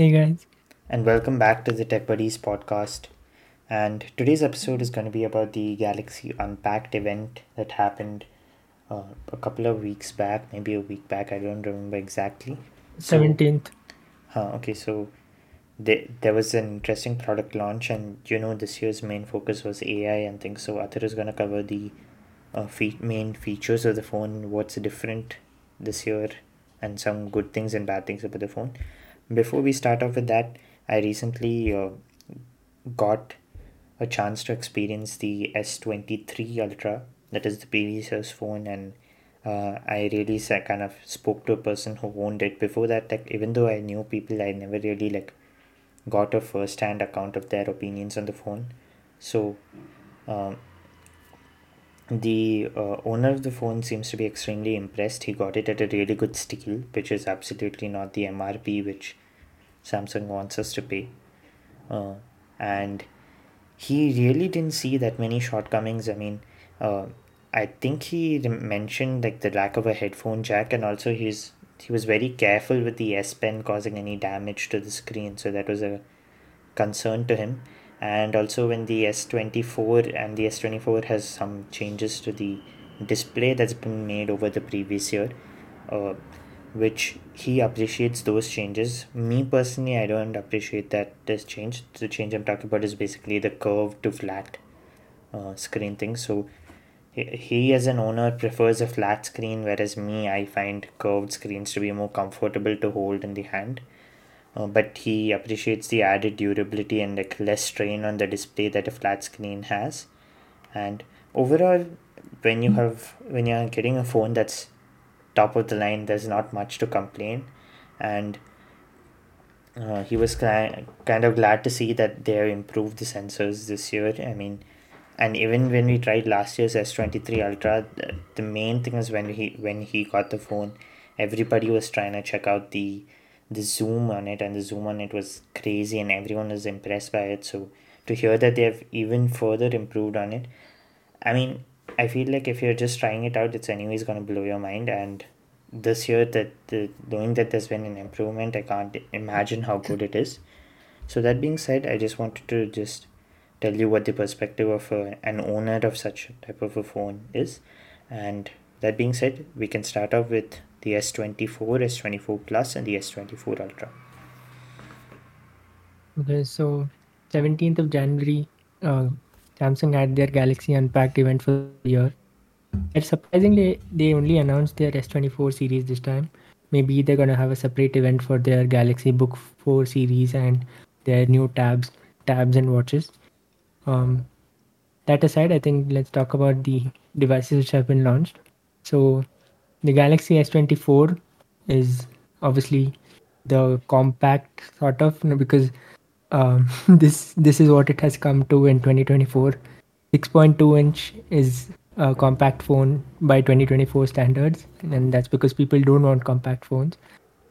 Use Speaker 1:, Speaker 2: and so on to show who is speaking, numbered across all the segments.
Speaker 1: Hey guys.
Speaker 2: and welcome back to the Tech Buddies podcast. And today's episode is going to be about the Galaxy Unpacked event that happened uh, a couple of weeks back, maybe a week back. I don't remember exactly. So,
Speaker 1: 17th.
Speaker 2: uh, okay, so there, there was an interesting product launch, and you know, this year's main focus was AI and things. So, Athar is going to cover the uh, fe- main features of the phone, what's different this year, and some good things and bad things about the phone. Before we start off with that, I recently uh, got a chance to experience the S23 Ultra, that is the previous phone, and uh, I really kind of spoke to a person who owned it. Before that, like even though I knew people, I never really like got a first-hand account of their opinions on the phone. So, um, the uh, owner of the phone seems to be extremely impressed. He got it at a really good steal, which is absolutely not the MRP which Samsung wants us to pay. Uh, and he really didn't see that many shortcomings. I mean, uh, I think he mentioned like the lack of a headphone jack, and also he's he was very careful with the S Pen causing any damage to the screen, so that was a concern to him. And also, when the S24 and the S24 has some changes to the display that's been made over the previous year, uh, which he appreciates those changes. Me personally, I don't appreciate that this change. The change I'm talking about is basically the curved to flat uh, screen thing. So he, he as an owner prefers a flat screen, whereas me, I find curved screens to be more comfortable to hold in the hand. Uh, but he appreciates the added durability and like less strain on the display that a flat screen has. And overall, when you have when you're getting a phone that's top of the line, there's not much to complain. And uh, he was ki- kind of glad to see that they have improved the sensors this year. I mean, and even when we tried last year's S23 Ultra, the, the main thing is when he when he got the phone, everybody was trying to check out the the zoom on it, and the zoom on it was crazy, and everyone was impressed by it. So to hear that they have even further improved on it, I mean, I feel like if you're just trying it out, it's anyways gonna blow your mind. And this year, that the knowing that there's been an improvement, I can't imagine how good it is. So that being said, I just wanted to just tell you what the perspective of a, an owner of such type of a phone is. And that being said, we can start off with the S24, S24 Plus, and the S24 Ultra.
Speaker 1: Okay, so 17th of January, uh, Samsung had their Galaxy Unpacked event for the year. And surprisingly, they only announced their S24 series this time. Maybe they're gonna have a separate event for their Galaxy Book 4 series and their new tabs, tabs and watches. Um, that aside, I think let's talk about the devices which have been launched. So, the Galaxy S24 is obviously the compact sort of because um, this this is what it has come to in 2024 6.2 inch is a compact phone by 2024 standards and that's because people don't want compact phones.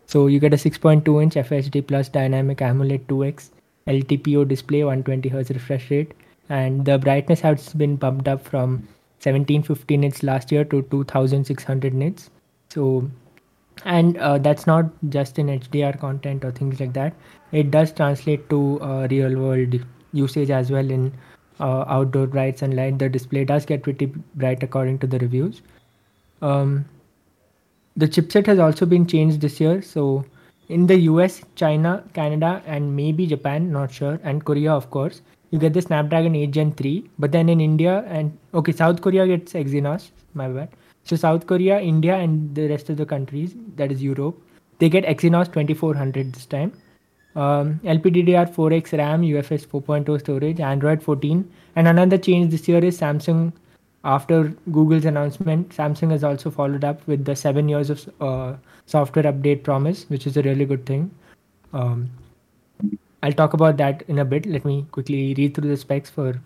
Speaker 1: So you get a 6.2 inch fhd plus dynamic amoled 2x ltpo display 120 hz refresh rate and the brightness has been bumped up from 1750 nits last year to 2600 nits. So and uh, that's not just in hdr content or things like that. It does translate to uh, real world usage as well in uh, outdoor bright sunlight the display does get pretty bright according to the reviews. Um, the chipset has also been changed this year. So in the us china canada and maybe japan not sure and korea of course you get the snapdragon 8 gen 3 but then in india and okay south korea gets exynos my bad so South Korea, India, and the rest of the countries, that is Europe, they get Exynos 2400 this time. Um, LPDDR4X RAM, UFS 4.0 storage, Android 14, and another change this year is Samsung. After Google's announcement, Samsung has also followed up with the seven years of uh, software update promise, which is a really good thing. Um, I'll talk about that in a bit. Let me quickly read through the specs for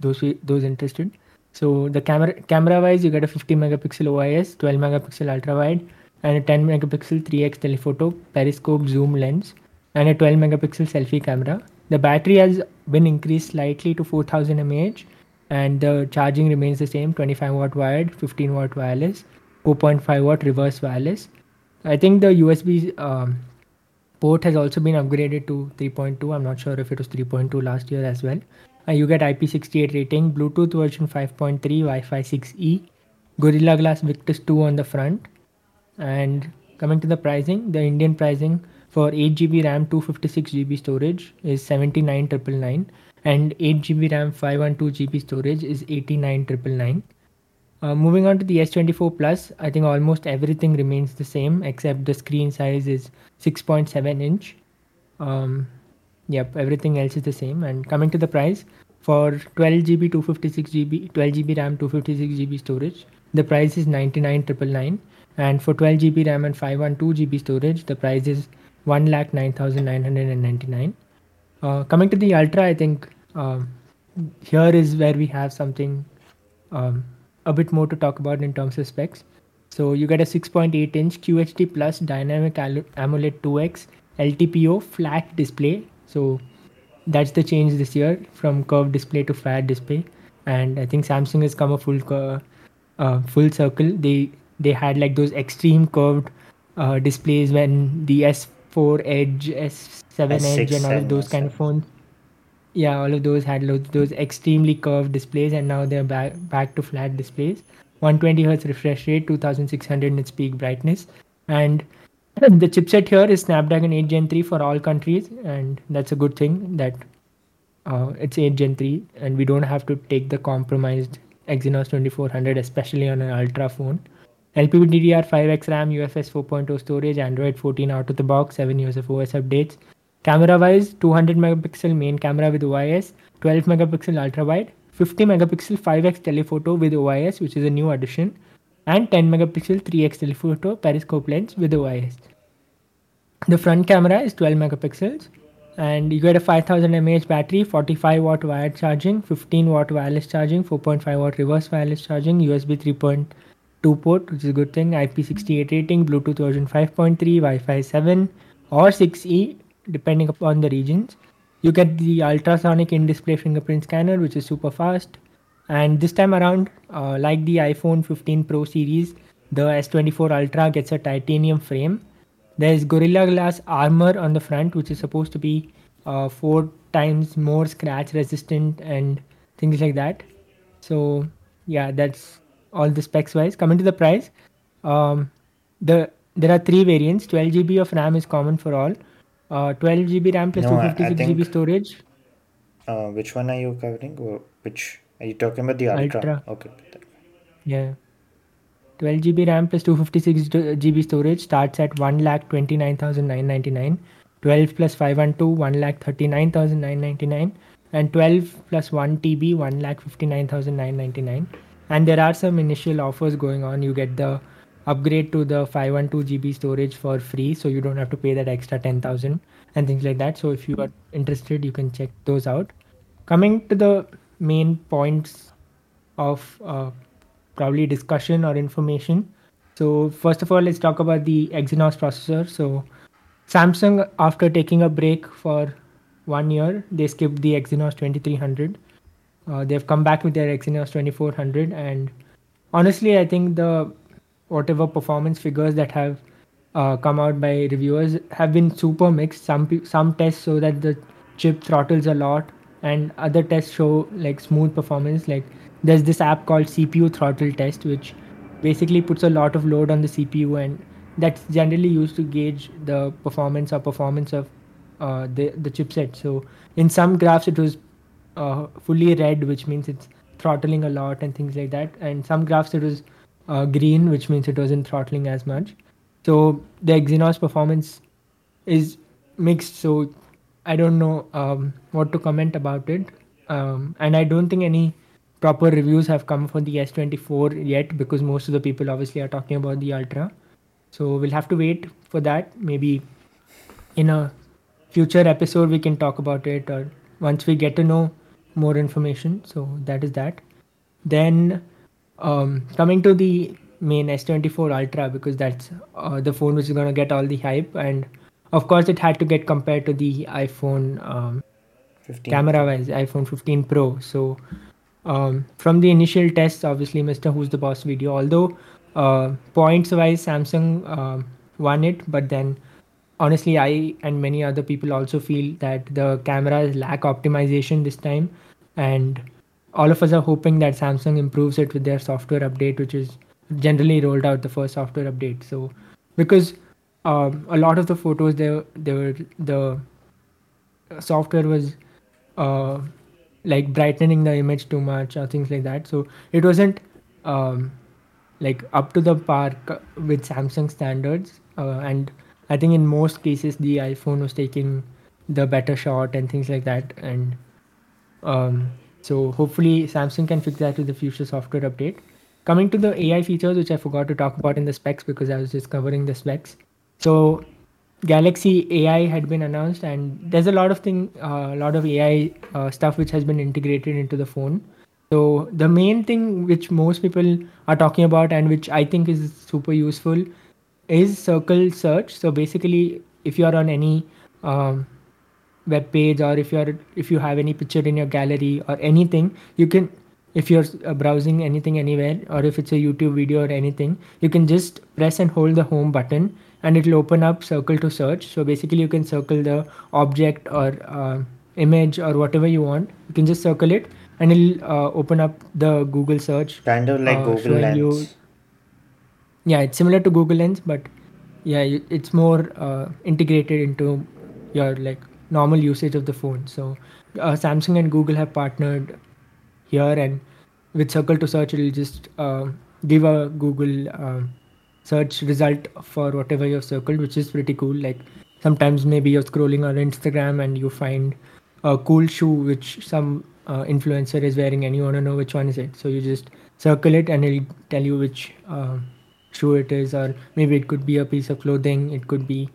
Speaker 1: those those interested. So the camera camera wise, you get a 50 megapixel OIS, 12 megapixel ultra wide, and a 10 megapixel 3x telephoto periscope zoom lens, and a 12 megapixel selfie camera. The battery has been increased slightly to 4000 mAh, and the charging remains the same: 25 watt wired, 15 watt wireless, 4.5 watt reverse wireless. I think the USB um, port has also been upgraded to 3.2. I'm not sure if it was 3.2 last year as well. Uh, you get IP68 rating, Bluetooth version 5.3, Wi-Fi 6E, Gorilla Glass Victus 2 on the front. And coming to the pricing, the Indian pricing for 8GB RAM, 256GB storage is 79,999 and 8GB RAM, 512GB storage is 89,999. Uh, moving on to the S24 Plus, I think almost everything remains the same except the screen size is 6.7 inch. Um, yep, everything else is the same. And coming to the price, for 12 GB, 256 GB, 12 GB RAM, 256 GB storage, the price is 99,999. And for 12 GB RAM and 512 GB storage, the price is 1,09,999. Uh, coming to the Ultra, I think um, here is where we have something um, a bit more to talk about in terms of specs. So you get a 6.8 inch QHD plus dynamic AMOLED 2x LTPO flat display. So that's the change this year from curved display to flat display. And I think Samsung has come a full uh, full circle. They they had like those extreme curved uh, displays when the S4 Edge, S7 S6 Edge, and all of those kind of phones yeah all of those had those, those extremely curved displays and now they're back back to flat displays. 120 hertz refresh rate 2600 nits peak brightness. And the chipset here is snapdragon 8 gen 3 for all countries and that's a good thing that uh, it's 8 gen 3 and we don't have to take the compromised exynos 2400 especially on an ultra phone. Lpddr5x ram ufs 4.0 storage android 14 out of the box 7 years of os updates Camera wise, 200 megapixel main camera with OIS, 12 megapixel ultra wide, 50 megapixel 5x telephoto with OIS, which is a new addition, and 10 megapixel 3x telephoto periscope lens with OIS. The front camera is 12 megapixels, and you get a 5000 mAh battery, 45 watt wired charging, 15 watt wireless charging, 4.5 watt reverse wireless charging, USB 3.2 port, which is a good thing, IP68 rating, Bluetooth version 5.3, Wi-Fi 7 or 6E depending upon the regions. You get the ultrasonic in-display fingerprint scanner, which is super fast. And this time around, uh, like the iPhone 15 Pro series, the S24 Ultra gets a titanium frame. There's Gorilla Glass armor on the front, which is supposed to be uh, four times more scratch resistant and things like that. So yeah, that's all the specs wise. Coming to the price, um, the there are three variants. 12 GB of RAM is common for all. Uh, 12 GB RAM plus no, 256 GB storage.
Speaker 2: Uh, which one are you covering? Which are you talking about? The Ultra. Ultra. Okay.
Speaker 1: Yeah. 12 GB RAM plus 256 GB storage starts at 1 lakh 29,999. 12 plus 512 1 lakh 39,999 and 12 plus 1 TB 1 lakh 59,999 and there are some initial offers going on you get the upgrade to the 512 GB storage for free, so you don't have to pay that extra 10,000 and things like that. So if you are interested, you can check those out. Coming to the main points of uh, probably discussion or information. So first of all, let's talk about the Exynos processor. So Samsung, after taking a break for one year, they skipped the Exynos 2300. Uh, they've come back with their Exynos 2400, and honestly, I think the whatever performance figures that have uh, come out by reviewers have been super mixed. Some some tests show that the chip throttles a lot, and other tests show like smooth performance. Like there's this app called CPU throttle test, which basically puts a lot of load on the CPU, and that's generally used to gauge the performance or performance of uh, the the chipset. So in some graphs it was uh, fully red, which means it's throttling a lot and things like that. And some graphs it was uh, green, which means it wasn't throttling as much. So the Exynos performance is mixed. So I don't know um, what to comment about it. Um, and I don't think any proper reviews have come for the S24 yet because most of the people obviously are talking about the Ultra. So we'll have to wait for that. Maybe in a future episode we can talk about it or once we get to know more information. So that is that. Then um, coming to the main S24 Ultra because that's uh, the phone which is going to get all the hype, and of course it had to get compared to the iPhone um, camera wise, iPhone 15 Pro. So um, from the initial tests, obviously, Mrwhosetheboss video, although uh, points wise Samsung uh, won it, but then honestly, I and many other people also feel that the cameras lack optimization this time, and all of us are hoping that Samsung improves it with their software update, which is generally rolled out the first software update. So, because um, a lot of the photos there, there were the software was uh, like brightening the image too much or things like that. So it wasn't um, like up to the par with Samsung standards. Uh, and I think in most cases the iPhone was taking the better shot and things like that. And um, so hopefully Samsung can fix that with the future software update. Coming to the AI features, which I forgot to talk about in the specs because I was just covering the specs. So Galaxy AI had been announced, and there's a lot of thing, a uh, lot of AI uh, stuff which has been integrated into the phone. So the main thing which most people are talking about and which I think is super useful is circle search. So basically, if you're on any um, web page or if you're if you have any picture in your gallery or anything, you can if you're uh, browsing anything anywhere or if it's a YouTube video or anything, you can just press and hold the home button and it will open up circle to search. So basically you can circle the object or uh, image or whatever you want. You can just circle it and it'll uh, open up the Google search.
Speaker 2: Kind of like
Speaker 1: uh,
Speaker 2: Google Lens. You,
Speaker 1: yeah, it's similar to Google Lens, but yeah, it's more uh, integrated into your like normal usage of the phone. So uh, Samsung and Google have partnered here, and with Circle to Search, it'll just uh, give a Google search result for whatever you've circled, which is pretty cool. Like sometimes maybe you're scrolling on Instagram and you find a cool shoe which some uh, influencer is wearing and you want to know which one is it. So you just circle it and it'll tell you which uh, shoe it is, or maybe it could be a piece of clothing. It could be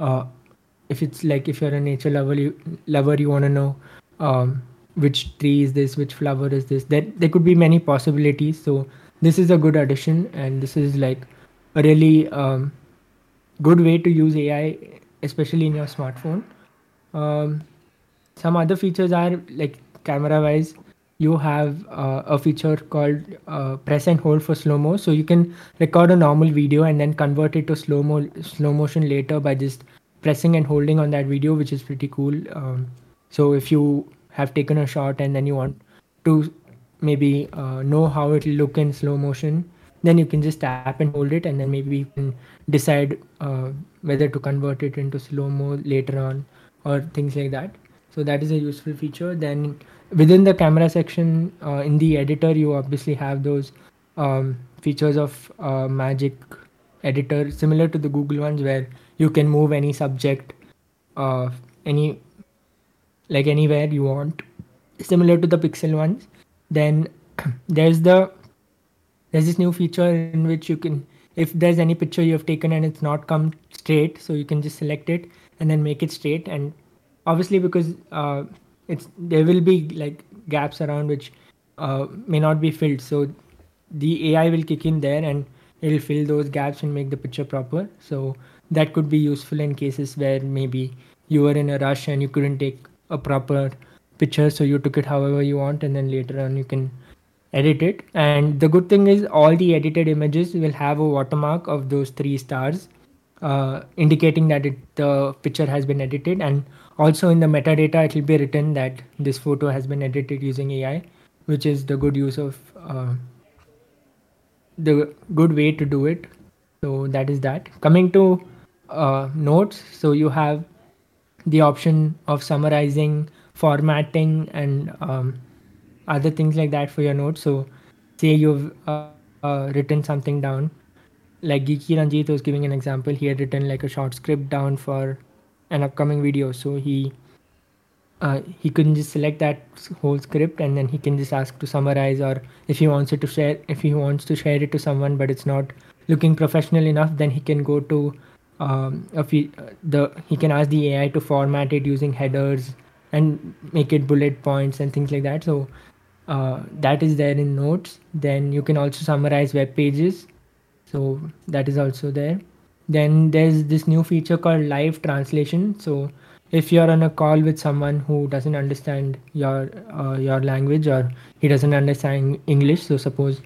Speaker 1: uh, if it's like if you're a nature lover, you, lover you want to know um, which tree is this, which flower is this. There there could be many possibilities. So this is a good addition, and this is like a really um, good way to use AI, especially in your smartphone. Um, some other features are like camera wise, you have uh, a feature called uh, press and hold for slow mo. So you can record a normal video and then convert it to slow mo slow motion later by just pressing and holding on that video, which is pretty cool. Um, so if you have taken a shot and then you want to maybe uh, know how it will look in slow motion, then you can just tap and hold it and then maybe you can decide uh, whether to convert it into slow mo later on or things like that so that is a useful feature then within the camera section uh, in the editor you obviously have those um, features of uh, magic editor similar to the google ones where you can move any subject uh, any like anywhere you want. Similar to the pixel ones then there's the there's this new feature in which you can if there's any picture you have taken and it's not come straight so you can just select it and then make it straight. And obviously because uh, it's there will be like gaps around which uh, may not be filled. So the ai will kick in there and it'll fill those gaps and make the picture proper. So that could be useful in cases where maybe you were in a rush and you couldn't take a proper picture so you took it however you want and then later on you can edit it. And the good thing is all the edited images will have a watermark of those three stars uh, indicating that it, the picture has been edited. And also in the metadata it will be written that this photo has been edited using ai which is the good use of uh, the good way to do it. So that is that. Coming to uh, notes so you have the option of summarizing formatting and um, other things like that for your notes. So, say you've uh, uh, written something down, like Geeky Ranjit was giving an example. He had written like a short script down for an upcoming video. So he uh, he couldn't just select that whole script and then he can just ask to summarize or if he wants it to share if he wants to share it to someone but it's not looking professional enough then he can go to um, he, the he can ask the AI to format it using headers and make it bullet points and things like that. So uh, that is there in notes. Then you can also summarize web pages. So that is also there. Then there's this new feature called live translation. So if you're on a call with someone who doesn't understand your uh, your language or he doesn't understand english so suppose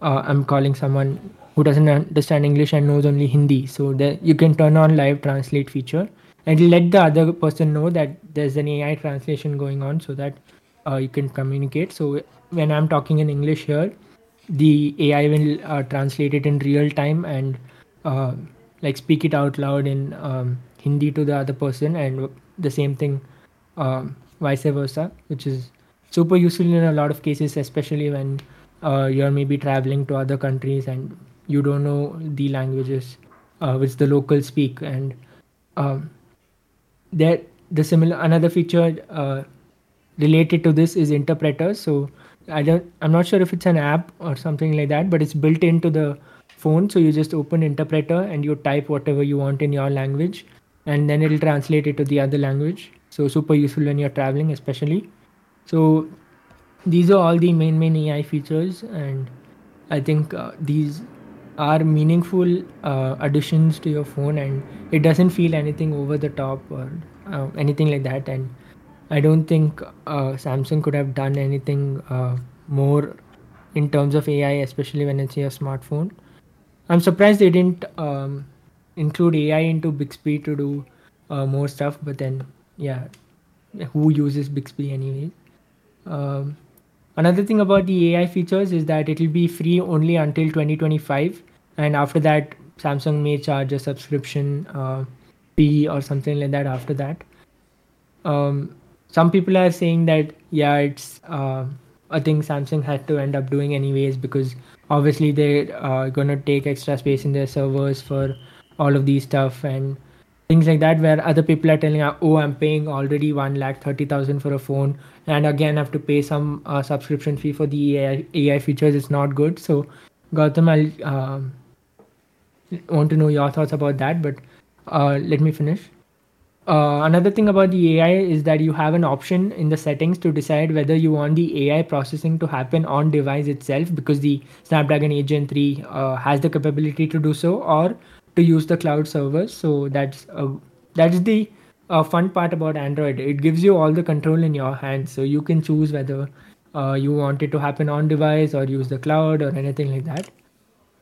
Speaker 1: uh, i'm calling someone who doesn't understand English and knows only Hindi. So that you can turn on live translate feature and let the other person know that there's an AI translation going on, so that uh, you can communicate. So when I'm talking in English here, the AI will uh, translate it in real time and uh, like speak it out loud in um, Hindi to the other person, and the same thing um, vice versa, which is super useful in a lot of cases, especially when uh, you're maybe traveling to other countries and you don't know the languages uh, which the locals speak. And um, the similar another feature uh, related to this is interpreters. So I don't, I'm not sure if it's an app or something like that, but it's built into the phone. So you just open interpreter and you type whatever you want in your language, and then it'll translate it to the other language. So super useful when you're traveling, especially. So these are all the main main AI features, and I think uh, these are meaningful uh, additions to your phone, and it doesn't feel anything over the top or uh, anything like that. And I don't think uh, Samsung could have done anything uh, more in terms of AI, especially when it's a smartphone. I'm surprised they didn't um, include AI into Bixby to do uh, more stuff, but then yeah, who uses Bixby anyway? Um, another thing about the AI features is that it will be free only until 2025, and after that, Samsung may charge a subscription uh, fee or something like that after that. Um, some people are saying that yeah, it's uh, a thing Samsung had to end up doing anyways because obviously they're uh, gonna take extra space in their servers for all of these stuff and things like that where other people are telling oh i'm paying already 1 lakh 30000 for a phone and again have to pay some uh, subscription fee for the AI, AI features it's not good so Gautam I'll um, want to know your thoughts about that but uh, let me finish uh, another thing about the AI is that you have an option in the settings to decide whether you want the AI processing to happen on device itself because the Snapdragon 8 Gen 3 uh, has the capability to do so or to use the cloud servers. So that's uh, that's the uh, fun part about Android. It gives you all the control in your hands, so you can choose whether uh, you want it to happen on device or use the cloud or anything like that.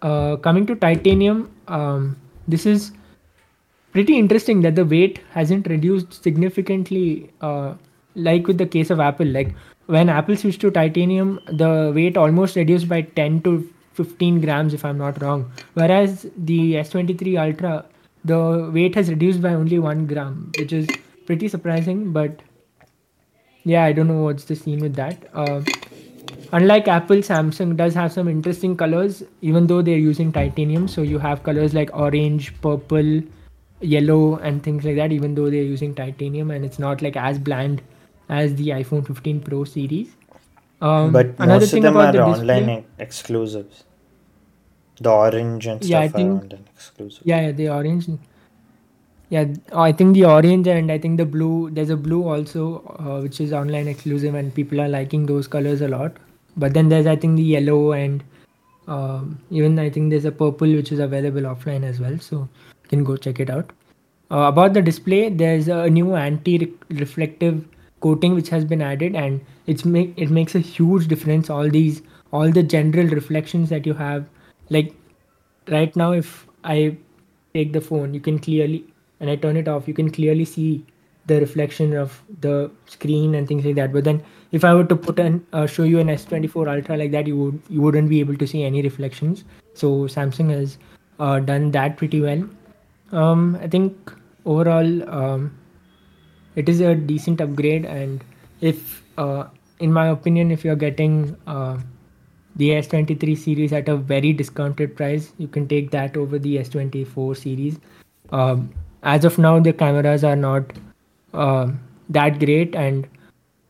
Speaker 1: Uh, coming to Titanium, um, this is pretty interesting that the weight hasn't reduced significantly uh, like with the case of apple. Like when apple switched to titanium the weight almost reduced by 10 to 15 grams if i'm not wrong. Whereas the s23 ultra the weight has reduced by only 1 gram which is pretty surprising but yeah i don't know what's the scene with that. Uh, unlike apple samsung does have some interesting colors even though they're using titanium. So you have colors like orange purple yellow and things like that even though they're using titanium and it's not like as bland as the iphone 15 pro series.
Speaker 2: Um, but most of them are online display, exclusives. The orange and stuff yeah, I think, are online exclusive
Speaker 1: yeah, yeah the orange yeah i think the orange and i think the blue there's a blue also uh, which is online exclusive and people are liking those colors a lot but then there's i think the yellow and um, even i think there's a purple which is available offline as well so you can go check it out. Uh, about the display, there's a new anti-reflective coating which has been added, and it's make it makes a huge difference. All these, all the general reflections that you have, like right now, if I take the phone, you can clearly, and I turn it off, you can clearly see the reflection of the screen and things like that. But then, if I were to put an uh, show you an S24 Ultra like that, you would you wouldn't be able to see any reflections. So Samsung has uh, done that pretty well. Um, I think overall um, it is a decent upgrade, and if, uh, in my opinion, if you're getting uh, the S23 series at a very discounted price, you can take that over the S24 series. Um, as of now, the cameras are not uh, that great, and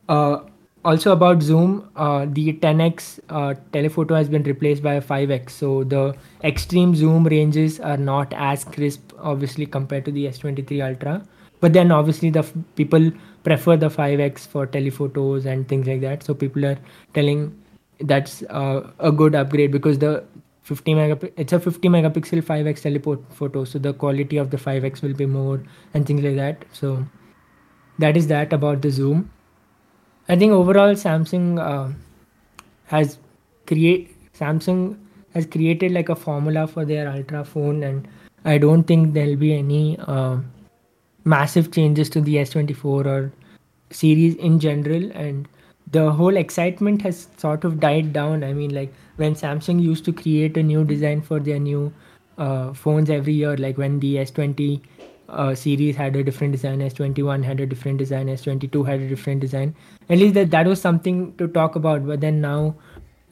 Speaker 1: uh, also about zoom uh, the 10x uh, telephoto has been replaced by a 5x so the extreme zoom ranges are not as crisp obviously compared to the s23 ultra. But then obviously the f- people prefer the 5x for telephotos and things like that. So people are telling that's uh, a good upgrade because the 50 megapixel it's a 50 megapixel 5x telephoto so the quality of the 5x will be more and things like that so that is that about the zoom I think overall Samsung uh, has create Samsung has created like a formula for their ultra phone, and I don't think there'll be any uh, massive changes to the S24 or series in general. And the whole excitement has sort of died down. I mean, like when Samsung used to create a new design for their new uh, phones every year, like when the S20 uh, series had a different design, S21 had a different design, S22 had a different design. At least that that was something to talk about. But then now,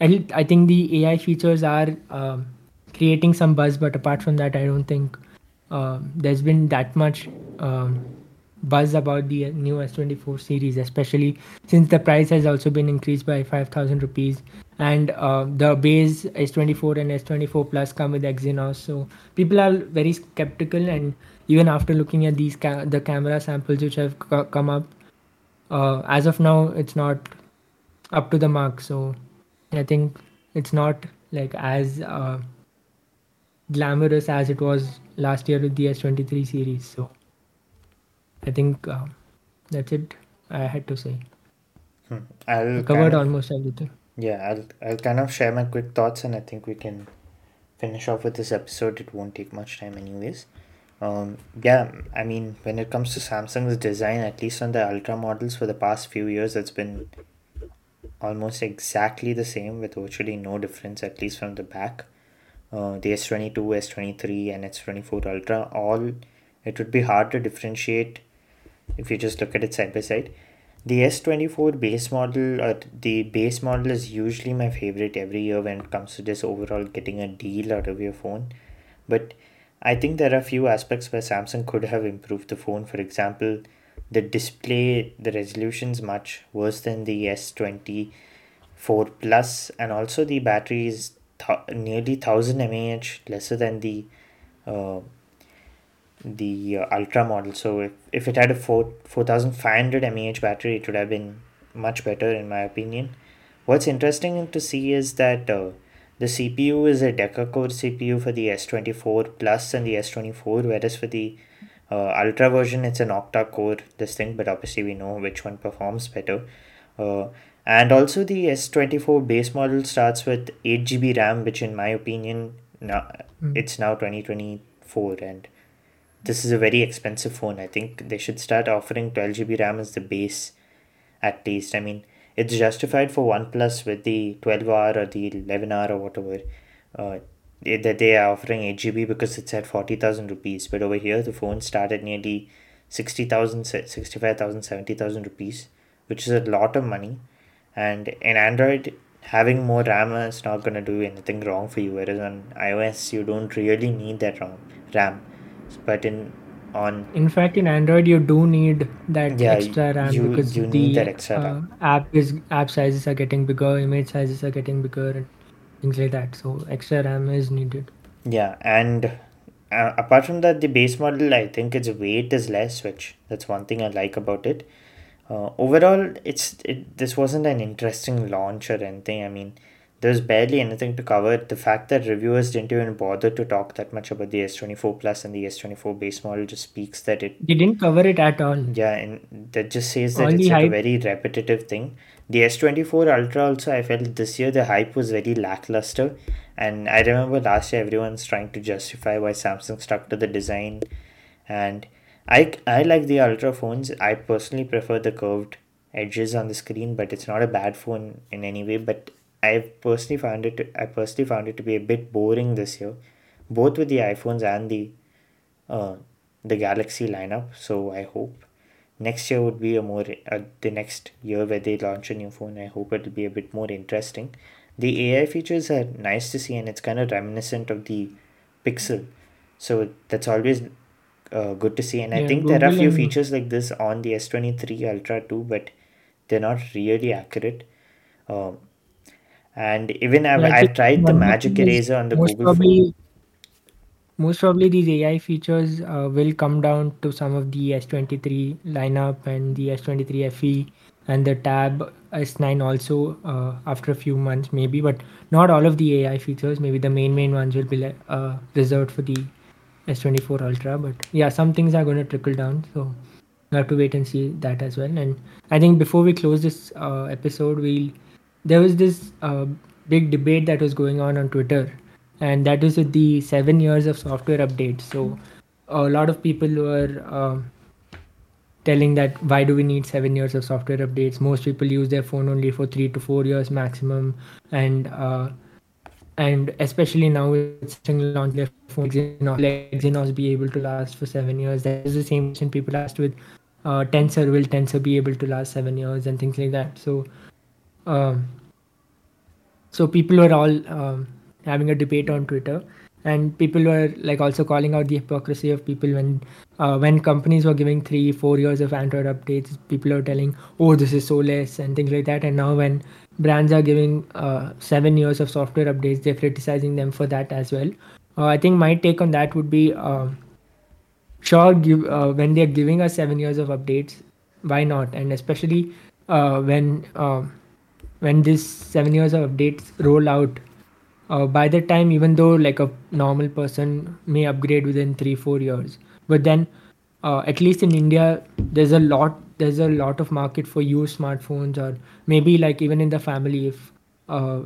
Speaker 1: I, think the AI features are um, creating some buzz. But apart from that, I don't think uh, there's been that much um, buzz about the new S24 series, especially since the price has also been increased by 5,000 rupees. And uh, the base S24 and S24 Plus come with Exynos. So people are very skeptical. And even after looking at these ca- the camera samples which have co- come up, uh, as of now, it's not up to the mark. So I think it's not like as uh, glamorous as it was last year with the S23 series. So I think uh, that's it. I had to say.
Speaker 2: Hmm. I'll
Speaker 1: I covered
Speaker 2: of,
Speaker 1: almost everything.
Speaker 2: yeah, I'll I'll kind of share my quick thoughts, and I think we can finish off with this episode. It won't take much time, anyways. Um, yeah, I mean, when it comes to Samsung's design, at least on the Ultra models for the past few years, it's been almost exactly the same with virtually no difference, at least from the back. Uh, the S22, S23, and S24 Ultra, all it would be hard to differentiate if you just look at it side by side. The S24 base model, or the base model, is usually my favorite every year when it comes to just overall getting a deal out of your phone. But I think there are a few aspects where Samsung could have improved the phone. For example, the display, the resolution's much worse than the S24 Plus, and also the battery is th- nearly 1000 mAh lesser than the uh, the uh, ultra model. So if, if it had a 4 4500 mAh battery it would have been much better in my opinion. What's interesting to see is that uh, the CPU is a Deca core CPU for the S24 Plus and the S24 whereas for the uh, ultra version it's an octa core this thing but obviously we know which one performs better. Uh, and also the S24 base model starts with 8 GB RAM which in my opinion now
Speaker 1: Mm.
Speaker 2: it's now 2024 and this is a very expensive phone. I think they should start offering 12 GB RAM as the base at least. I mean, it's justified for OnePlus with the 12R or the 11R or whatever uh, they- that they are offering 8 GB because it's at 40,000 rupees. But over here, the phone start at nearly 60,000, 65,000, 70,000 rupees, which is a lot of money. And in Android, having more RAM is not going to do anything wrong for you. Whereas on iOS, you don't really need that RAM. RAM. But in on
Speaker 1: In fact, in Android, you do need that
Speaker 2: Yeah,
Speaker 1: extra RAM
Speaker 2: you-
Speaker 1: because
Speaker 2: you
Speaker 1: the
Speaker 2: need that extra
Speaker 1: uh, app is app sizes are getting bigger, image sizes are getting bigger, and things like that. So extra RAM is needed.
Speaker 2: Yeah, and uh, apart from that, the base model, I think its weight is less, which that's one thing I like about it. Uh, overall, it's it. This wasn't an interesting launch or anything. I mean, there's barely anything to cover. The fact that reviewers didn't even bother to talk that much about the S24 Plus and the S24 base model just speaks that it
Speaker 1: They didn't cover it at all.
Speaker 2: yeah, and that just says that
Speaker 1: All
Speaker 2: it's like a very repetitive thing. The S24 Ultra also, I felt this year the hype was very lackluster. And I remember last year everyone's trying to justify why Samsung stuck to the design. And I, I like the Ultra phones. I personally prefer the curved edges on the screen, but it's not a bad phone in any way. But I personally found it, I personally found it to be a bit boring this year, both with the iPhones and the, uh, the Galaxy lineup. So I hope next year would be a more uh, the next year where they launch a new phone i hope it'll be a bit more interesting the ai features are nice to see and it's kind of reminiscent of the pixel so that's always uh, good to see and i
Speaker 1: Yeah,
Speaker 2: think there are
Speaker 1: a
Speaker 2: few features like this on the s23 ultra too but they're not really accurate um, and even I've, I've tried the magic eraser on the
Speaker 1: most
Speaker 2: google phone
Speaker 1: probably, most probably these AI features uh, will come down to some of the S23 lineup and the S23 FE and the Tab S9 also uh, after a few months maybe, but not all of the AI features. Maybe the main main ones will be uh, reserved for the S24 Ultra. But yeah, some things are going to trickle down. So we have to wait and see that as well. And I think before we close this uh, episode, we'll there was this uh, big debate that was going on on Twitter and that was with the seven years of software updates. So a lot of people were um, telling that why do we need seven years of software updates? Most people use their phone only for three to four years maximum, and uh, and especially now with single launch their phone, Exynos be able to last for seven years? That is the same question people asked with uh, Tensor. Will Tensor be able to last seven years and things like that? So, um, so people were all um, having a debate on Twitter, and people were like also calling out the hypocrisy of people when uh, when companies were giving three, four years of Android updates. People are telling, "Oh, this is so less," and things like that. And now when brands are giving uh, seven years of software updates, they're criticizing them for that as well. Uh, I think my take on that would be, um, sure, give uh, when they're giving us seven years of updates, why not? And especially uh, when um, when this seven years of updates roll out, uh, by the time even though like a normal person may upgrade within three four years, but then uh, at least in India, there's a lot there's a lot of market for used smartphones or maybe like even in the family if uh,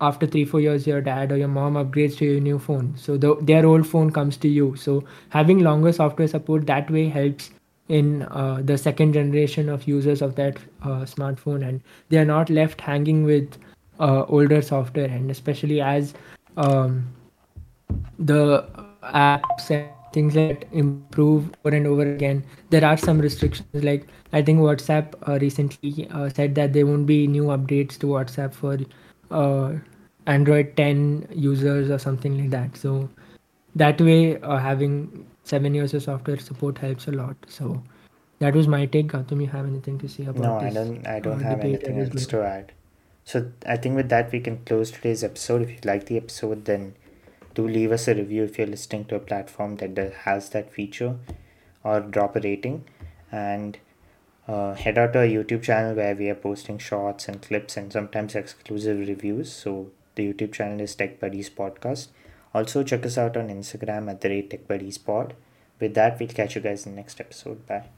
Speaker 1: after three four years your dad or your mom upgrades to your new phone. So the, their old phone comes to you. So having longer software support that way helps in uh, the second generation of users of that uh, smartphone and they are not left hanging with uh, older software. And especially as um, the apps and things that improve over and over again there are some restrictions. Like i think whatsapp uh, recently uh, said that there won't be new updates to whatsapp for uh, android 10 users or something like that. So that way having seven years of software support helps a lot so that was my take gautam you have anything to say about
Speaker 2: No, I don't. I don't
Speaker 1: uh,
Speaker 2: have anything else to add. So I think with that we can close today's episode. If you like the episode, then do leave us a review if you're listening to a platform that has that feature, or drop a rating, and uh, head out to our YouTube channel where we are posting shorts and clips and sometimes exclusive reviews. So the YouTube channel is Tech Buddies Podcast. Also check us out on Instagram at the rate Tech Buddies Pod. With that, we'll catch you guys in the next episode. Bye.